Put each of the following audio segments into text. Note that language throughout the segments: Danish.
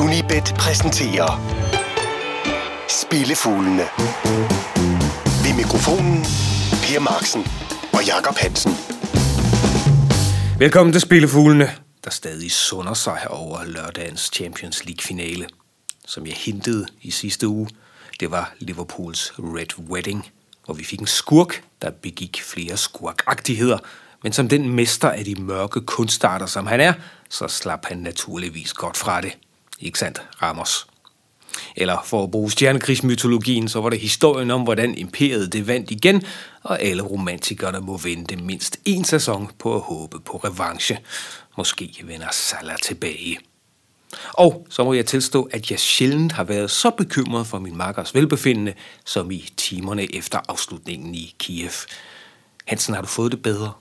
Unibet præsenterer Spillefuglene. Ved mikrofonen Per Marksen og Jakob Hansen. Velkommen til Spillefuglene, der stadig sunder sig over lørdagens Champions League-finale. Som jeg hintede i sidste uge, det var Liverpools Red Wedding, hvor vi fik en skurk, der begik flere skurkagtigheder, men som den mester af de mørke kunstarter, som han er, så slap han naturligvis godt fra det. Ikke sandt, Ramos? Eller for at bruge stjernekrigsmytologien, så var det historien om, hvordan imperiet det vandt igen, og alle romantikerne må vente mindst en sæson på at håbe på revanche. Måske vender Salah tilbage. Og så må jeg tilstå, at jeg sjældent har været så bekymret for min makkers velbefindende, som i timerne efter afslutningen i Kiev. Hansen, har du fået det bedre?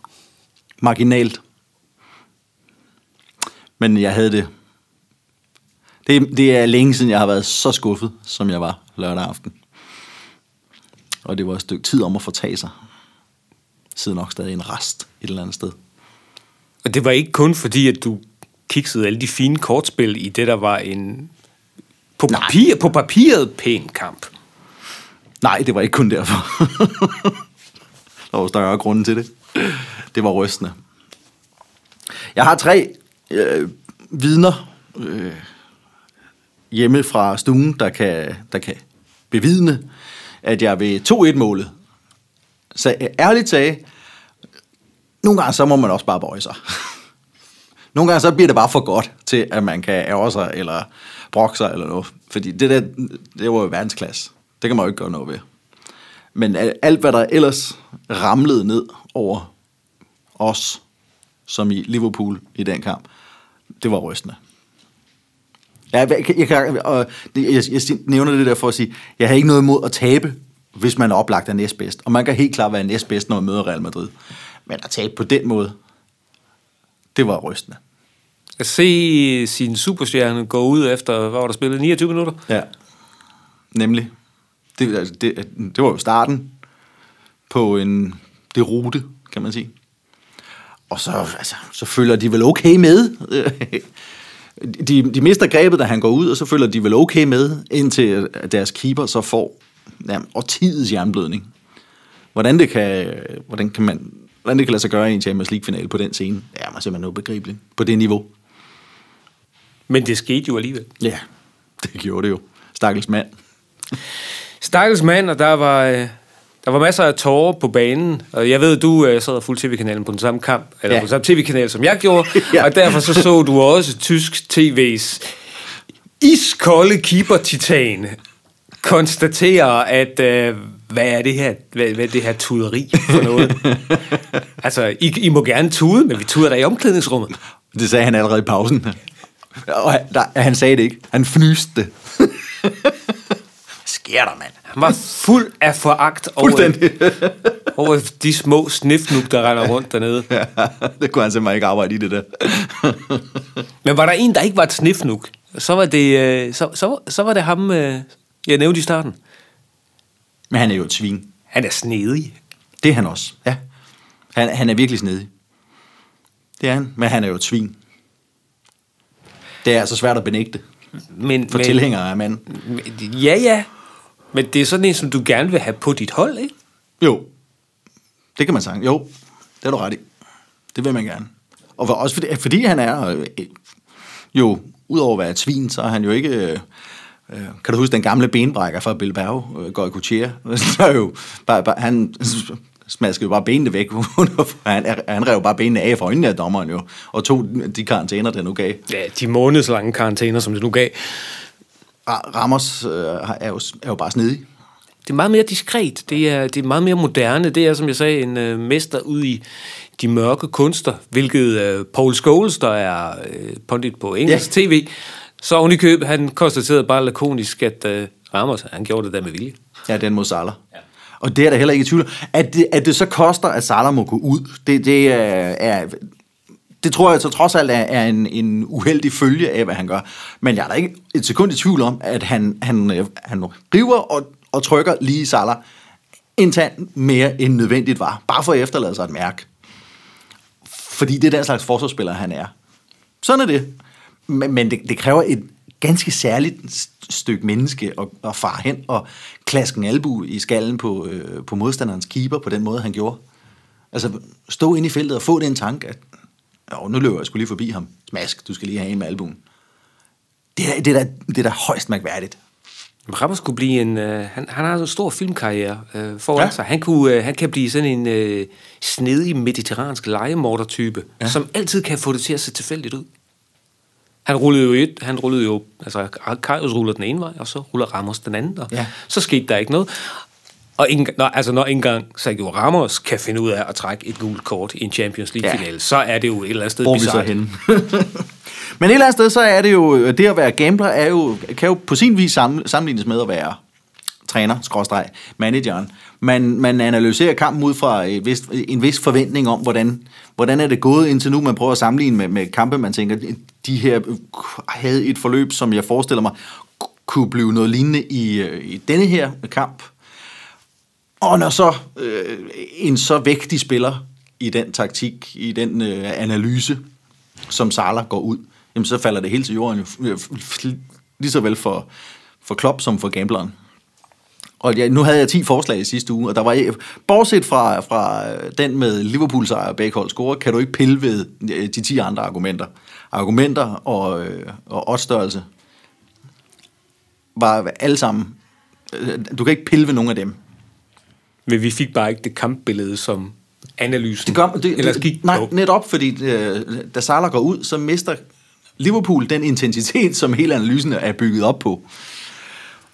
Marginalt. Men jeg havde det det. Det er længe siden, jeg har været så skuffet, som jeg var lørdag aften. Og det var et stykke tid om at fortage sig. Sidder nok stadig en rest et eller andet sted. Og det var ikke kun fordi, at du kiksede alle de fine kortspil i det, der var en på, papir, på papiret pæn kamp. Nej, det var ikke kun derfor. der var større grunde til det. Det var rystende. Jeg har tre øh, vidner øh, hjemme fra stuen, der kan, der kan bevidne, at jeg ved 2-1-målet. Så øh, ærligt talt, nogle gange så må man også bare bøje sig. Nogle gange så bliver det bare for godt til, at man kan ære sig, eller brokke sig, eller noget. Fordi det der, det var jo verdensklasse. Det kan man jo ikke gøre noget ved. Men alt, hvad der ellers ramlede ned over os, som i Liverpool i den kamp, det var rystende. Jeg, jeg, jeg, jeg, og jeg, jeg nævner det der for at sige, jeg har ikke noget imod at tabe, hvis man er oplagt af næstbedst. Og man kan helt klart være næstbedst, når man møder Real Madrid. Men at tabe på den måde, det var rystende. At se sin superstjerne gå ud efter, hvad var der spillet, 29 minutter? Ja, nemlig. Det, altså, det, det var jo starten på en det rute, kan man sige. Og så, altså, så føler de vel okay med. De, de mister grebet, da han går ud, og så føler de vel okay med, indtil deres keeper så får ja, årtidets jernblødning. Hvordan det kan, hvordan kan man hvordan det kan lade sig gøre i en Champions League-finale på den scene, det er mig simpelthen ubegribeligt på det niveau. Men det skete jo alligevel. Ja, det gjorde det jo. Stakkels mand. Stakkels mand, og der var, øh, der var masser af tårer på banen. Og jeg ved, du uh, sad fuld tv-kanalen på den samme kamp, eller ja. på den samme tv-kanal, som jeg gjorde. ja. Og derfor så så du også tysk tv's iskolde keeper-titan konstatere, at uh, hvad er det her, hvad, hvad er det her tuderi for noget? altså, I, I må gerne tude, men vi tuder der i omklædningsrummet. Det sagde han allerede i pausen. Og han, der, han sagde det ikke. Han fnyste det. Sker der, mand? Han var fuld af foragt over, over de små snifnuk, der render rundt dernede. Ja, det kunne han simpelthen ikke arbejde i det der. Men var der en, der ikke var et snifnuk, så var det, øh, så, så, så var det ham, øh, jeg nævnte i starten. Men han er jo et svin. Han er snedig. Det er han også, ja. Han, han er virkelig snedig. Det er han, men han er jo et svin. Det er altså svært at benægte. Men, for men, tilhængere af mand. Ja, ja. Men det er sådan en, som du gerne vil have på dit hold, ikke? Jo. Det kan man sige. Jo, det er du ret i. Det vil man gerne. Og for, også fordi, fordi han er øh, jo, udover at være et svin, så er han jo ikke... Øh, øh kan du huske den gamle benbrækker fra Bilbao, øh, Goy Coutier? Så er jo bare, bare, han smaskede jo bare benene væk. han, han rev bare benene af for øjnene af dommeren jo, og tog de karantæner, der nu gav. Ja, de månedslange karantæner, som det nu gav. Ramos øh, er, jo, er jo bare snedig. Det er meget mere diskret, det er, det er meget mere moderne. Det er, som jeg sagde, en øh, mester ud i de mørke kunster, hvilket øh, Paul Scholes, der er øh, pundit på engelsk ja. tv, så oven i køb, han konstaterede bare lakonisk, at øh, Ramos, han gjorde det der med vilje. Ja, den mod Salah. Ja. Og det er der heller ikke i tvivl at det, at det så koster, at Salah må gå ud, det, det er, det tror jeg så trods alt er, er en, en uheldig følge af, hvad han gør. Men jeg er da ikke et sekund i tvivl om, at han, han, øh, han river og, og trykker lige Salah en tand mere end nødvendigt var. Bare for at efterlade sig et mærke. Fordi det er den slags forsvarsspiller, han er. Sådan er det. Men, men det, det kræver et ganske særligt stykke menneske at, at fare hen og klaske en albu i skallen på, øh, på modstanderens keeper på den måde, han gjorde. Altså, stå ind i feltet og få den tanke, at jo, nu løber jeg skulle lige forbi ham. Smask, du skal lige have en med albuen. Det er, det er, da, det er da højst mærkværdigt. Ramos kunne blive en... Øh, han, han har en stor filmkarriere øh, foran Ja. sig. Han, kunne, øh, han kan blive sådan en øh, snedig mediterransk legemorder-type, ja. som altid kan få det til at se tilfældigt ud. Han rullede jo et, han rullede jo, altså Karius ruller den ene vej, og så ruller Ramos den anden, og ja. så skete der ikke noget. Og ikke, når, altså når ikke engang Sergio Ramos kan finde ud af at trække et gult kort i en Champions League-finale, Ja. så er det jo et eller andet sted Hvor vi så henne? Men et eller andet sted, så er det jo, det at være gambler, er jo, kan jo på sin vis sammenlignes med at være træner, skråstreg, manageren. Man, man analyserer kampen ud fra et vist, en vis forventning om, hvordan, hvordan er det gået indtil nu. Man prøver at sammenligne med, med kampe, man tænker, de her øh, havde et forløb, som jeg forestiller mig, kunne blive noget lignende i, øh, i denne her kamp. Og når så øh, en så vægtig spiller i den taktik, i den øh, analyse, som Salah går ud, jamen så falder det hele til jorden, øh, lige så vel for, for Klopp som for gambleren. Og ja, nu havde jeg 10 forslag i sidste uge, og der var, øh, bortset fra, fra øh, den med Liverpool sejr og Baghold score, kan du ikke pille ved de 10 andre argumenter. Argumenter og, og oddsstørrelse var alle sammen, du kan ikke pille ved nogen af dem. Men vi fik bare ikke det kampbillede, som analysen Det gør, det, ellers det, gik nej, på. netop fordi, øh, da Salah går ud, så mister Liverpool den intensitet, som hele analysen er bygget op på.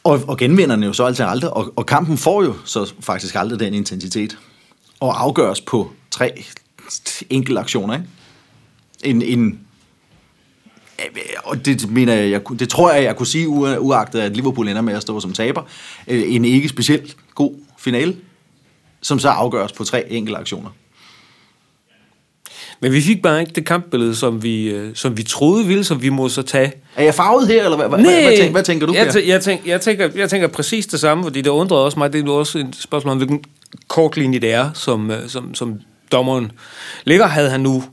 Og, og genvinder den jo så altid aldrig, og, og kampen får jo så faktisk aldrig den intensitet. Og afgøres på tre enkelte aktioner, ikke? En, en, og det mener jeg, jeg, det tror jeg, jeg kunne sige, ua- uagtet at Liverpool ender med at stå som taber, øh, en ikke specielt god finale, som så afgøres på tre enkelte aktioner. Men vi fik bare ikke det kampbillede, som vi, øh, som vi troede ville, som vi må så tage. Er jeg farvet her, eller hvad, hvad, hvad, tænker, hvad tænker du, jeg, tæ- jeg, tænker, jeg, tænker, jeg tænker præcis det samme, fordi det undrede også mig. Det er også et spørgsmål om, hvilken kortlinje det er, som, øh, som, som dommeren ligger. Havde han nu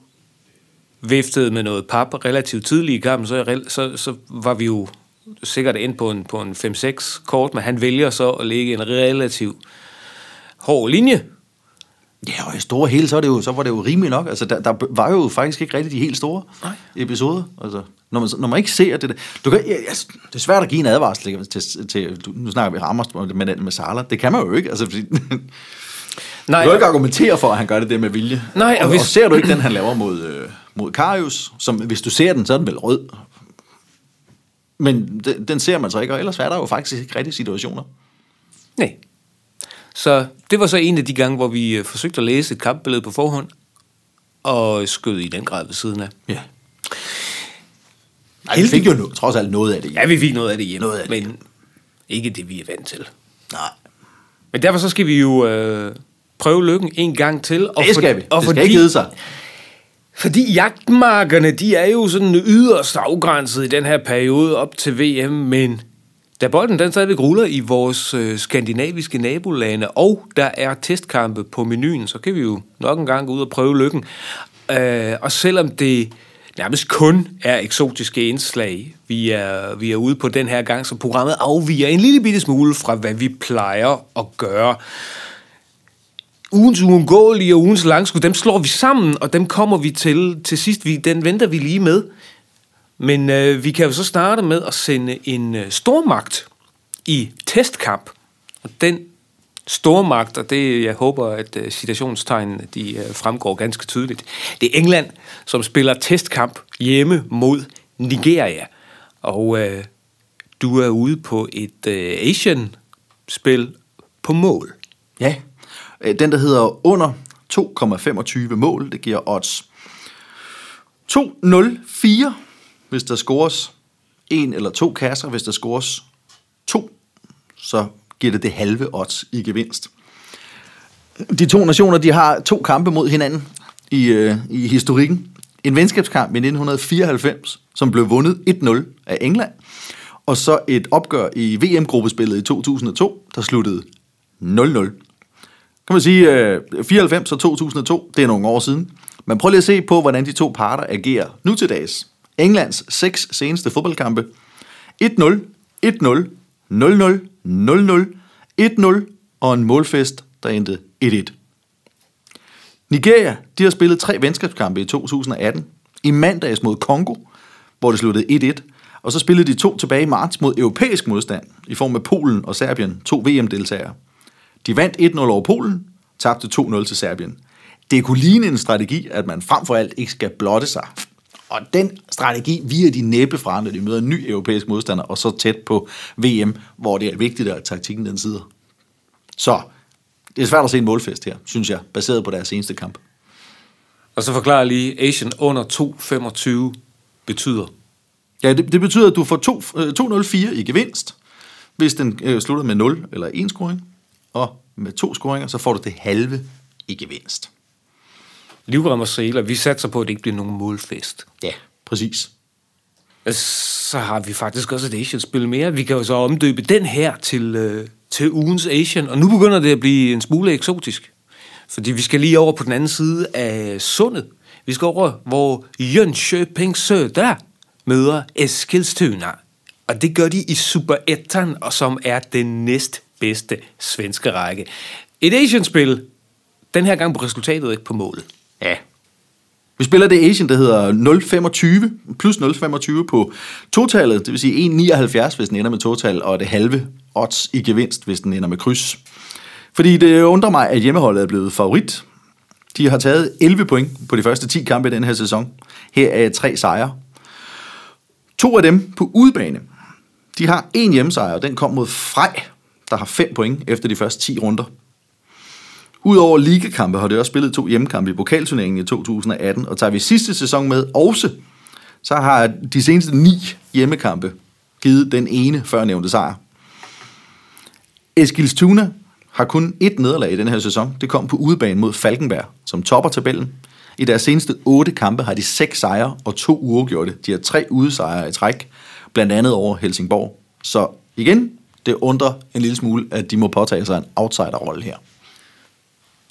viftet med noget pap relativt tidligt i kampen, så, så, så var vi jo sikkert ind på en, på en 5-6 kort, men han vælger så at lægge en relativt hård linje. Ja, og i store hele, så, er det jo, så var det jo rimeligt nok. Altså, der, der var jo faktisk ikke rigtig de helt store Nej. episoder. Altså, når, man, når man ikke ser det... Du kan, ja, ja, det er svært at give en advarsel til... til du, nu snakker vi Ramos med, med Salah. Det kan man jo ikke. Altså, fordi, du Nej, kan jo ikke argumentere for, at han gør det der med vilje. Nej, og og, hvis- og ser du ikke den, han laver mod, øh, mod Karius, som hvis du ser den, så er den vel rød. Men den, den ser man så ikke, og ellers er der jo faktisk ikke rigtig situationer. Nej. Så det var så en af de gange, hvor vi øh, forsøgte at læse et kampbillede på forhånd, og skød i den grad ved siden af. Ja. Ej, vi fik jo no, trods alt noget af det. Ja, vi fik noget af det hjemme, Noget af det men ikke det, vi er vant til. Nej. Men derfor så skal vi jo øh, prøve lykken en gang til. Og Det skal vi. Og det skal fordi, ikke hedde sig. Fordi jagtmarkerne, de er jo sådan yderst afgrænset i den her periode op til VM, men da bolden den stadigvæk ruller i vores øh, skandinaviske nabolande, og der er testkampe på menuen, så kan vi jo nok en gang gå ud og prøve lykken. Øh, og selvom det nærmest kun er eksotiske indslag, vi er, vi er ude på den her gang, så programmet afviger en lille bitte smule fra, hvad vi plejer at gøre ugens uundgåelige og ugens langskud, dem slår vi sammen, og dem kommer vi til til sidst. Vi, den venter vi lige med. Men øh, vi kan jo så starte med at sende en øh, stormagt i testkamp. Og den stormagt, og det jeg håber, at øh, citationstegnene de, øh, fremgår ganske tydeligt, det er England, som spiller testkamp hjemme mod Nigeria. Og øh, du er ude på et øh, Asian-spil på mål. Ja. Øh, den, der hedder under 2,25 mål, det giver odds 204 hvis der scores en eller to kasser. Hvis der scores to, så giver det det halve odds i gevinst. De to nationer, de har to kampe mod hinanden i, øh, i historikken. En venskabskamp i 1994, som blev vundet 1-0 af England. Og så et opgør i VM-gruppespillet i 2002, der sluttede 0-0 kan man sige, øh, 94 og 2002, det er nogle år siden. Men prøv lige at se på, hvordan de to parter agerer nu til dags. Englands seks seneste fodboldkampe 1-0, 1-0, 0-0, 0-0, 1-0 og en målfest, der endte 1-1. Nigeria, de har spillet tre venskabskampe i 2018. I mandags mod Kongo, hvor det sluttede 1-1. Og så spillede de to tilbage i marts mod europæisk modstand, i form af Polen og Serbien, to VM-deltagere. De vandt 1-0 over Polen, tabte 2-0 til Serbien. Det kunne ligne en strategi, at man frem for alt ikke skal blotte sig. Og den strategi via de næppe fra, når de møder en ny europæisk modstander, og så tæt på VM, hvor det er vigtigt, at taktikken den sidder. Så det er svært at se en målfest her, synes jeg, baseret på deres seneste kamp. Og så forklarer lige, Asian under 2,25 betyder. Ja, det, det betyder, at du får to- øh, 2-0-4 i gevinst, hvis den øh, slutter med 0 eller 1 scoring. Og med to scoringer, så får du det halve i gevinst. Livrem og Sæler, vi satser på, at det ikke bliver nogen målfest. Ja, præcis. Så har vi faktisk også et Asian-spil mere. Vi kan jo så omdøbe den her til, øh, til ugens Asian, og nu begynder det at blive en smule eksotisk. Fordi vi skal lige over på den anden side af sundet. Vi skal over, hvor Jönköping Södra møder Eskilstuna. Og det gør de i Super Ettan, og som er den næst bedste svenske række. Et Asian-spil, den her gang på resultatet, ikke på målet. Ja. Vi spiller det Asian, der hedder 0,25, plus 0,25 på totallet, det vil sige 1,79, hvis den ender med total, og det halve odds i gevinst, hvis den ender med kryds. Fordi det undrer mig, at hjemmeholdet er blevet favorit. De har taget 11 point på de første 10 kampe i den her sæson. Her er tre sejre. To af dem på udebane. De har en hjemmesejr, og den kom mod Frej, der har 5 point efter de første 10 runder. Udover ligakampe har det også spillet to hjemmekampe i pokalturneringen i 2018, og tager vi sidste sæson med også, så har de seneste ni hjemmekampe givet den ene førnævnte sejr. Eskilstuna har kun et nederlag i den her sæson. Det kom på udebane mod Falkenberg, som topper tabellen. I deres seneste otte kampe har de seks sejre og to uafgjorte. De har tre udesejre i træk, blandt andet over Helsingborg. Så igen, det undrer en lille smule, at de må påtage sig en outsider-rolle her.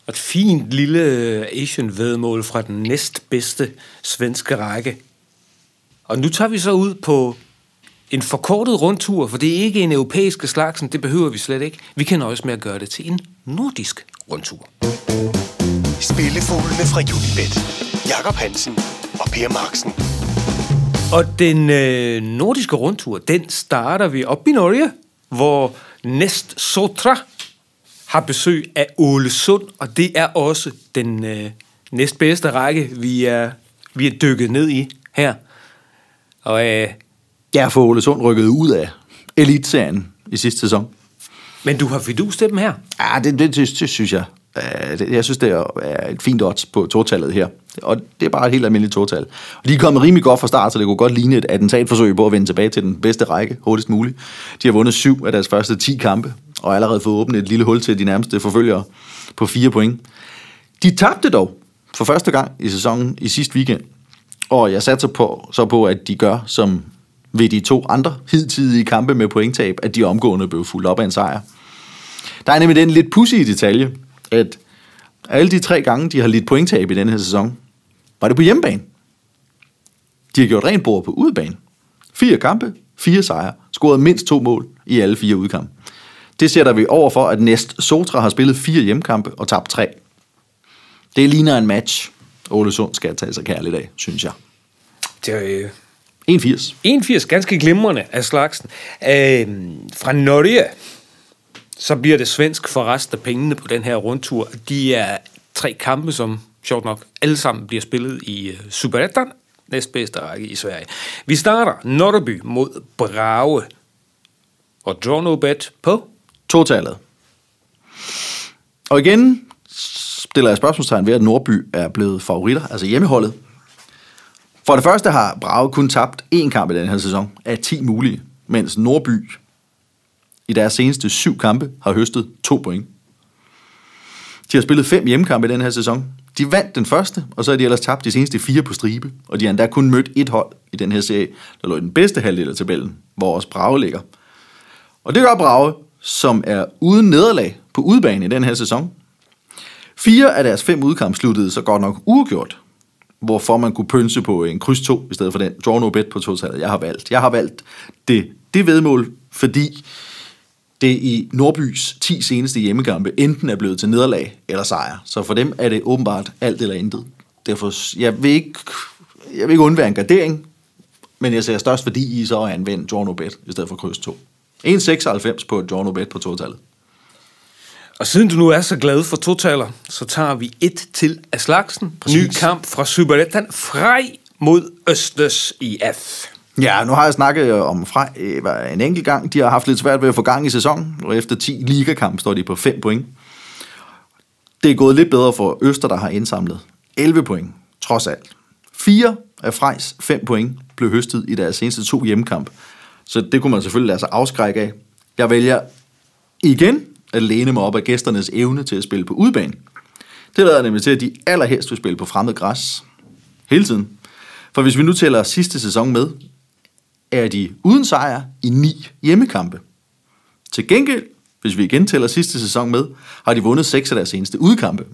Og et fint lille Asian-vedmål fra den næstbedste svenske række. Og nu tager vi så ud på en forkortet rundtur, for det er ikke en europæisk slagsen, det behøver vi slet ikke. Vi kan nøjes med at gøre det til en nordisk rundtur. Spillefuglene fra Unibet. Jakob Hansen og Per Marksen. Og den øh, nordiske rundtur, den starter vi op i Norge, hvor Næst Sotra har besøg af Ålesund, og det er også den øh, næstbedste række, vi er, vi er dykket ned i her. Og, øh, Ja, for Ole Sund rykket ud af Elitserien i sidste sæson. men du har fidus til dem her. Ja, det, det, det, det synes jeg. Øh, Jeg synes, det er et fint odds på totallet her. Og det er bare et helt almindeligt total. Og de er kommet rimelig godt fra start, så det kunne godt ligne et attentatforsøg på at vende tilbage til den bedste række hurtigst muligt. De har vundet syv af deres første 10 kampe, og allerede fået åbnet et lille hul til de nærmeste forfølgere på fire point. De tabte dog for første gang i sæsonen i sidste weekend. Og jeg satser på, så på, at de gør som ved de to andre hidtidige kampe med pointtab, at de omgående blev fuldt op af en sejr. Der er nemlig den lidt pussy detalje, at alle de tre gange, de har lidt pointtab i denne her sæson, var det på hjemmebane. De har gjort rent bord på udebane. Fire kampe, fire sejre, scoret mindst to mål i alle fire udkampe. Det sætter vi over for, at Næst Sotra har spillet fire hjemmekampe og tabt tre. Det ligner en match, Ole Sund skal tage sig kærligt af, synes jeg. Det er, øh, 81. 81, ganske glimrende af slagsen. Øh, fra Norge, så bliver det svensk for resten af pengene på den her rundtur. De er tre kampe, som sjovt nok alle sammen bliver spillet i uh, Superettan, næstbedste række i Sverige. Vi starter Norrby mod Brage. Og draw no bet på Totallet. Og igen stiller jeg spørgsmålstegn ved, at Nordby er blevet favoritter, altså hjemmeholdet. For det første har Brage kun tabt én kamp i den her sæson af 10 mulige, mens Nordby i deres seneste syv kampe har høstet to point. De har spillet fem hjemmekampe i den her sæson. De vandt den første, og så har de ellers tabt de seneste fire på stribe. Og de har endda kun mødt et hold i den her serie, der lå i den bedste halvdel af tabellen, hvor også Brage ligger. Og det gør Brage, som er uden nederlag på udebane i den her sæson. Fire af deres fem udkamp sluttede så godt nok uafgjort, hvorfor man kunne pynse på en kryds 2 i stedet for den draw no bet på totallet, jeg har valgt. Jeg har valgt det det vedmål, fordi det i Nordbys 10 seneste hjemmekampe enten er blevet til nederlag eller sejr. Så for dem er det åbenbart alt eller intet. Derfor, jeg vil ikke, jeg vil ikke undvære en gardering, men jeg ser størst værdi i så at anvende no Bet i stedet for kryds 2. 1,96 på Jorno Bet på totallet. Og siden du nu er så glad for totaler, så tager vi et til af slagsen. Præcis. Ny kamp fra Superettan. Frej mod Østers IF. Ja, nu har jeg snakket om Frej øh, en enkelt gang. De har haft lidt svært ved at få gang i sæsonen, og efter 10 ligakampe står de på 5 point. Det er gået lidt bedre for Øster, der har indsamlet 11 point, trods alt. Fire af Frejs 5 point blev høstet i deres seneste to hjemmekamp. Så det kunne man selvfølgelig lade sig afskrække af. Jeg vælger igen at læne mig op af gæsternes evne til at spille på udebane. Det lader nemlig til, at de allerhelst vil spille på fremmed græs. Hele tiden. For hvis vi nu tæller sidste sæson med, er de uden sejr i ni hjemmekampe. Til gengæld, hvis vi igen tæller sidste sæson med, har de vundet seks af deres seneste udkampe.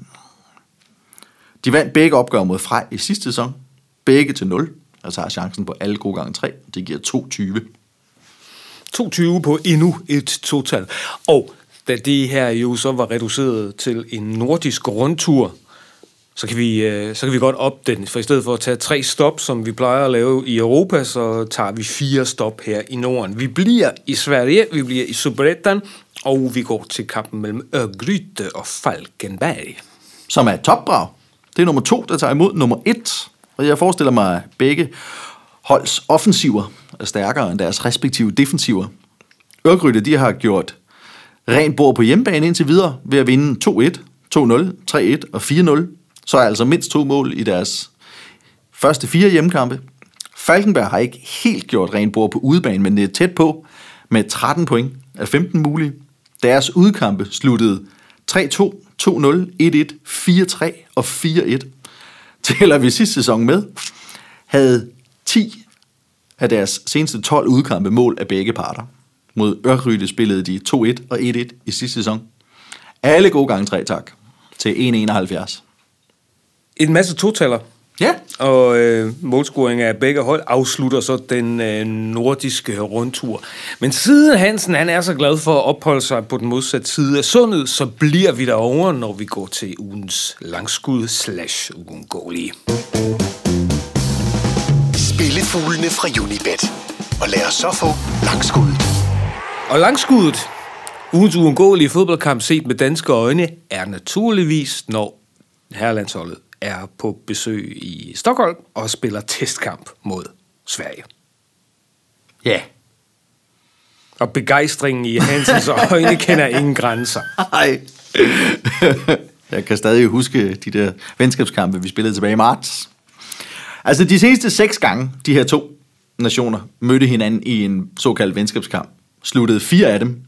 De vandt begge opgør mod Frej i sidste sæson. Begge til 0. Altså har chancen på alle gode gange 3. Det giver 22. 22 på endnu et total. Og da det her jo så var reduceret til en nordisk rundtur, så kan vi, øh, så kan vi godt op den. For i stedet for at tage tre stop, som vi plejer at lave i Europa, så tager vi fire stop her i Norden. Vi bliver i Sverige, vi bliver i Superettan, og vi går til kampen mellem Örgryte og Falkenberg. Som er topbrag. Det er nummer to, der tager imod nummer et. Og jeg forestiller mig, begge holds offensiver stærkere end deres respektive defensiver. Ørgrytte, de har gjort rent bord på hjemmebane indtil videre ved at vinde 2-1, 2-0, 3-1 og 4-0. Så er altså mindst to mål i deres første fire hjemmekampe. Falkenberg har ikke helt gjort rent bord på udebane, men det er tæt på med 13 point af 15 mulige. Deres udkampe sluttede 3-2, 2-0, 1-1, 4-3 og 4-1. Tæller vi sidste sæson med, havde 10 af deres seneste 12 udkampe mål af begge parter. Mod Ørgryte spillede de 2-1 og 1-1 i sidste sæson. Alle gode gange 3, tak. Til 1-71. En masse totaler. Ja. Og øh, målscoring af begge hold afslutter så den øh, nordiske rundtur. Men siden Hansen han er så glad for at opholde sig på den modsatte side af sundet, så bliver vi derovre, når vi går til ugens langskud slash uundgåelige. Spillefuglene fra Unibet. Og lad os så få langskuddet. Og langskuddet, ugens uundgåelige fodboldkamp set med danske øjne, er naturligvis, når herrelandsholdet er på besøg i Stockholm og spiller testkamp mod Sverige. Ja. Og begejstringen i Hansens øjne kender ingen grænser. Nej. Jeg kan stadig huske de der venskabskampe, vi spillede tilbage i marts. Altså de seneste seks gange, de her to nationer mødte hinanden i en såkaldt venskabskamp, sluttede fire af dem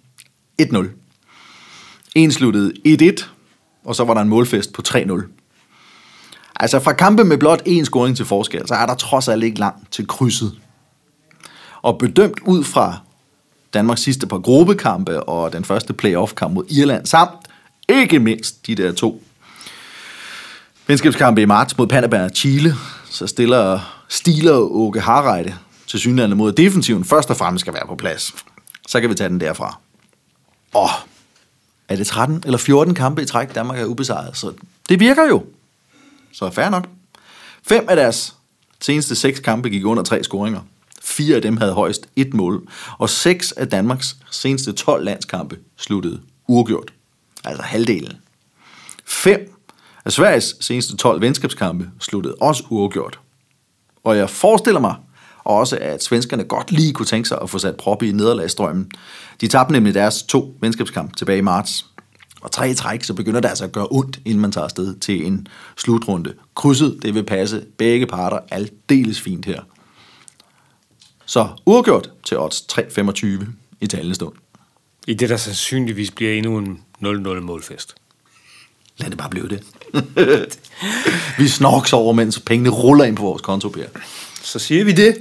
1-0. En sluttede 1-1, og så var der en målfest på 3-0. Altså fra kampe med blot én scoring til forskel, så er der trods alt ikke langt til krydset. Og bedømt ud fra Danmarks sidste par gruppekampe og den første playoff-kamp mod Irland, samt ikke mindst de der to venskabskampe i marts mod Panama og Chile, så stiller Stiler Åke Harreide til synligheden mod at defensiven først og fremmest skal være på plads. Så kan vi tage den derfra. Og er det 13 eller 14 kampe i træk, Danmark er ubesejret, så det virker jo. Så er fair nok. Fem af deres seneste seks kampe gik under tre scoringer. Fire af dem havde højst et mål, og seks af Danmarks seneste 12 landskampe sluttede uafgjort. Altså halvdelen. Fem at Sveriges seneste 12 venskabskampe sluttede også uafgjort. Og jeg forestiller mig også, at svenskerne godt lige kunne tænke sig at få sat prop i nederlagsstrømmen. De tabte nemlig deres to venskabskamp tilbage i marts. Og tre i træk, så begynder det altså at gøre ondt, inden man tager afsted til en slutrunde. Krydset, det vil passe begge parter aldeles fint her. Så uafgjort til odds 3,25 i talende stund. I det, der sandsynligvis bliver endnu en 0-0 målfest. Lad det bare blive det. vi snorks over, mens pengene ruller ind på vores konto, Per. Så siger vi det.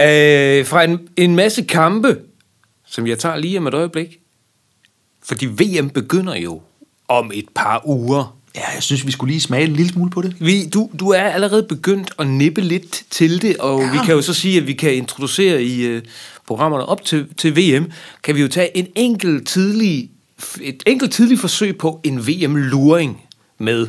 øh, fra en, en masse kampe, som jeg tager lige om et øjeblik. Fordi VM begynder jo om et par uger. Ja, jeg synes, vi skulle lige smage en lille smule på det. Vi, du, du er allerede begyndt at nippe lidt til det, og ja. vi kan jo så sige, at vi kan introducere i uh, programmerne op til, til VM, kan vi jo tage en enkelt tidlig, et enkelt tidligt forsøg på en VM-luring med.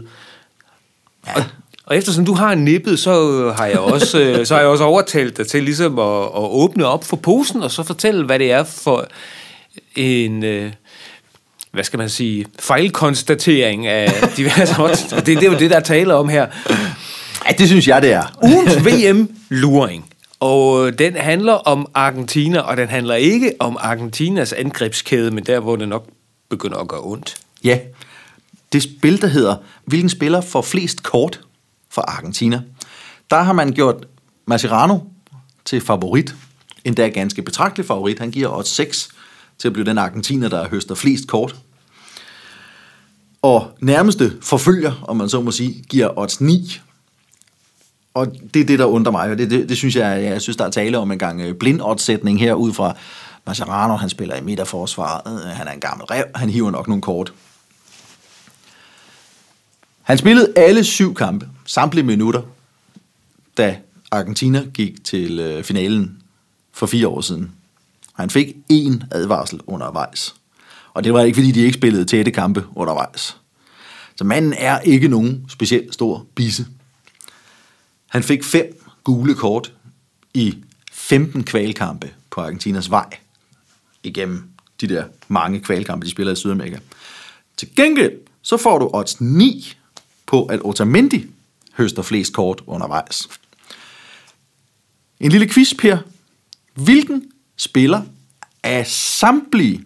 Ja. Og, og eftersom du har nippet, så har jeg også, øh, så har jeg også overtalt dig til ligesom at, at åbne op for posen, og så fortælle, hvad det er for en... Uh, hvad skal man sige, fejlkonstatering af diverse odds. Det, det er jo det, der taler om her. Ja, det synes jeg, det er. Ugens VM-luring. Og den handler om Argentina, og den handler ikke om Argentinas angrebskæde, men der, hvor det nok begynder at gøre ondt. Ja, det spil, der hedder, hvilken spiller får flest kort for Argentina. Der har man gjort Mascherano til favorit, endda ganske betragtelig favorit. Han giver odds 6 til at blive den argentiner, der høster flest kort. Og nærmeste forfølger, om man så må sige, giver odds 9. Og det er det, der undrer mig, og det, det, det synes jeg, jeg synes, der er tale om en gang øh, blind oddsætning her ud fra Mascherano, han spiller i midterforsvaret, øh, han er en gammel rev, han hiver nok nogle kort. Han spillede alle syv kampe, samtlige minutter, da Argentina gik til øh, finalen for fire år siden. Han fik én advarsel undervejs. Og det var ikke, fordi de ikke spillede tætte kampe undervejs. Så manden er ikke nogen specielt stor bisse. Han fik fem gule kort i 15 kvalkampe på Argentinas vej igennem de der mange kvalkampe, de spiller i Sydamerika. Til gengæld, så får du odds 9 på, at Otamendi høster flest kort undervejs. En lille quiz, Per. Hvilken spiller af samtlige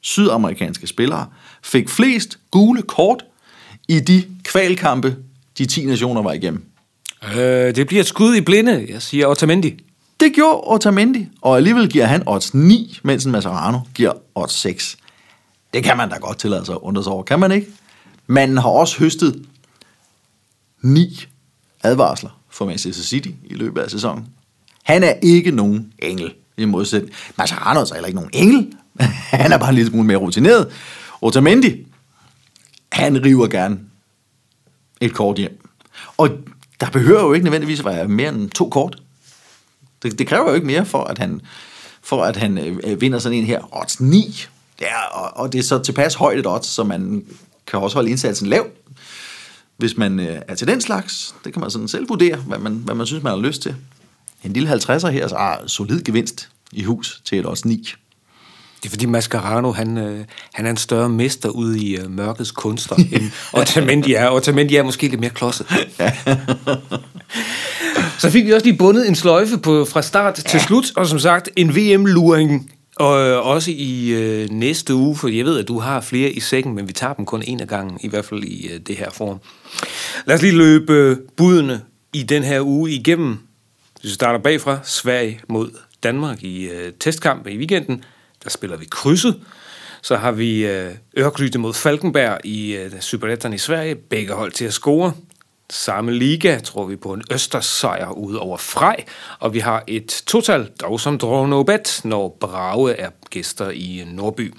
sydamerikanske spillere fik flest gule kort i de kvalkampe, de 10 nationer var igennem? Øh, det bliver et skud i blinde, jeg siger Otamendi. Det gjorde Otamendi, og alligevel giver han odds 9, mens en Mascherano giver odds 6. Det kan man da godt tillade sig at undre sig over, kan man ikke? Manden har også høstet 9 advarsler for Manchester City i løbet af sæsonen. Han er ikke nogen engel i modsætning. Mascherano er så heller ikke nogen engel. han er bare en lille smule mere rutineret. Otamendi, han river gerne et kort hjem. Og der behøver jo ikke nødvendigvis at være mere end to kort. Det, det kræver jo ikke mere for, at han, for at han øh, vinder sådan en her. Odds 9. Det er, og, og det er så tilpas højt et odds, så man kan også holde indsatsen lav, hvis man øh, er til den slags. Det kan man sådan selv vurdere, hvad man, hvad man synes, man har lyst til. En lille 50'er her, så er solid gevinst i hus til et odds 9. Det er fordi Mascherano, han, øh, han er en større mester ude i øh, mørkets kunster, end Otamendi er. Otamendi er måske lidt mere klodset. Ja. Så fik vi også lige bundet en sløjfe på, fra start ja. til slut, og som sagt en VM-luring og øh, også i øh, næste uge, for jeg ved, at du har flere i sækken, men vi tager dem kun en af gangen, i hvert fald i øh, det her form. Lad os lige løbe øh, budene i den her uge igennem. Hvis vi starter bagfra, Sverige mod Danmark i øh, testkamp i weekenden, der spiller vi krydset. Så har vi øh, Ørgryte mod Falkenberg i øh, Superetterne i Sverige. Begge hold til at score. Samme liga tror vi på en Østersejr ud over Frej, og vi har et total, dog som draw no bet, når Brage er gæster i Nordby.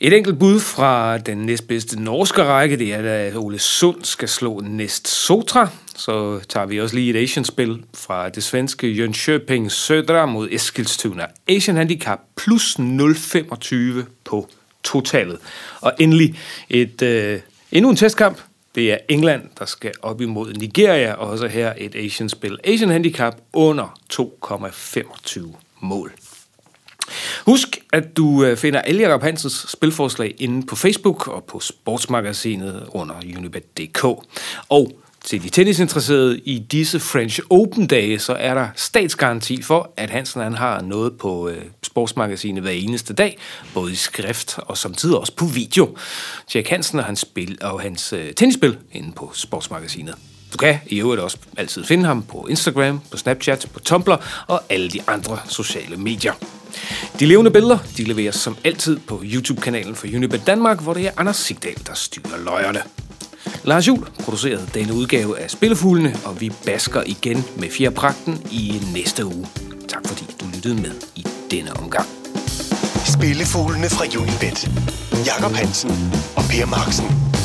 Et enkelt bud fra den næstbedste norske række, det er, at Ole Sund skal slå næst Sotra. Så tager vi også lige et Asian-spil fra det svenske Jönköping Södra mod Eskilstuna. Asian Handicap plus 0,25 på totalet. Og endelig et, øh, endnu en testkamp. Det er England, der skal op imod Nigeria, og også her et Asian-spil. Asian Handicap under 2,25 mål. Husk, at du øh, finder alle Jacob Hansens spilforslag inde på Facebook og på sportsmagasinet under unibet.dk. Og til de tennisinteresserede i disse French Open-dage, så er der statsgaranti for, at Hansen han har noget på øh, sportsmagasinet hver eneste dag, både i skrift og samtidig også på video. Jack Hansen og hans, spil, og hans øh, tennisspil inde på sportsmagasinet. Du kan i øvrigt også altid finde ham på Instagram, på Snapchat, på Tumblr og alle de andre sociale medier. De levende billeder, de leveres som altid på YouTube-kanalen for Unibet Danmark, hvor det er Anders Sigdal, der styrer løjerne. Lars Jul producerede denne udgave af Spillefuglene, og vi basker igen med fjerpragten i næste uge. Tak fordi du lyttede med i denne omgang. Spillefuglene fra Unibet. Jakob Hansen og Per Marksen.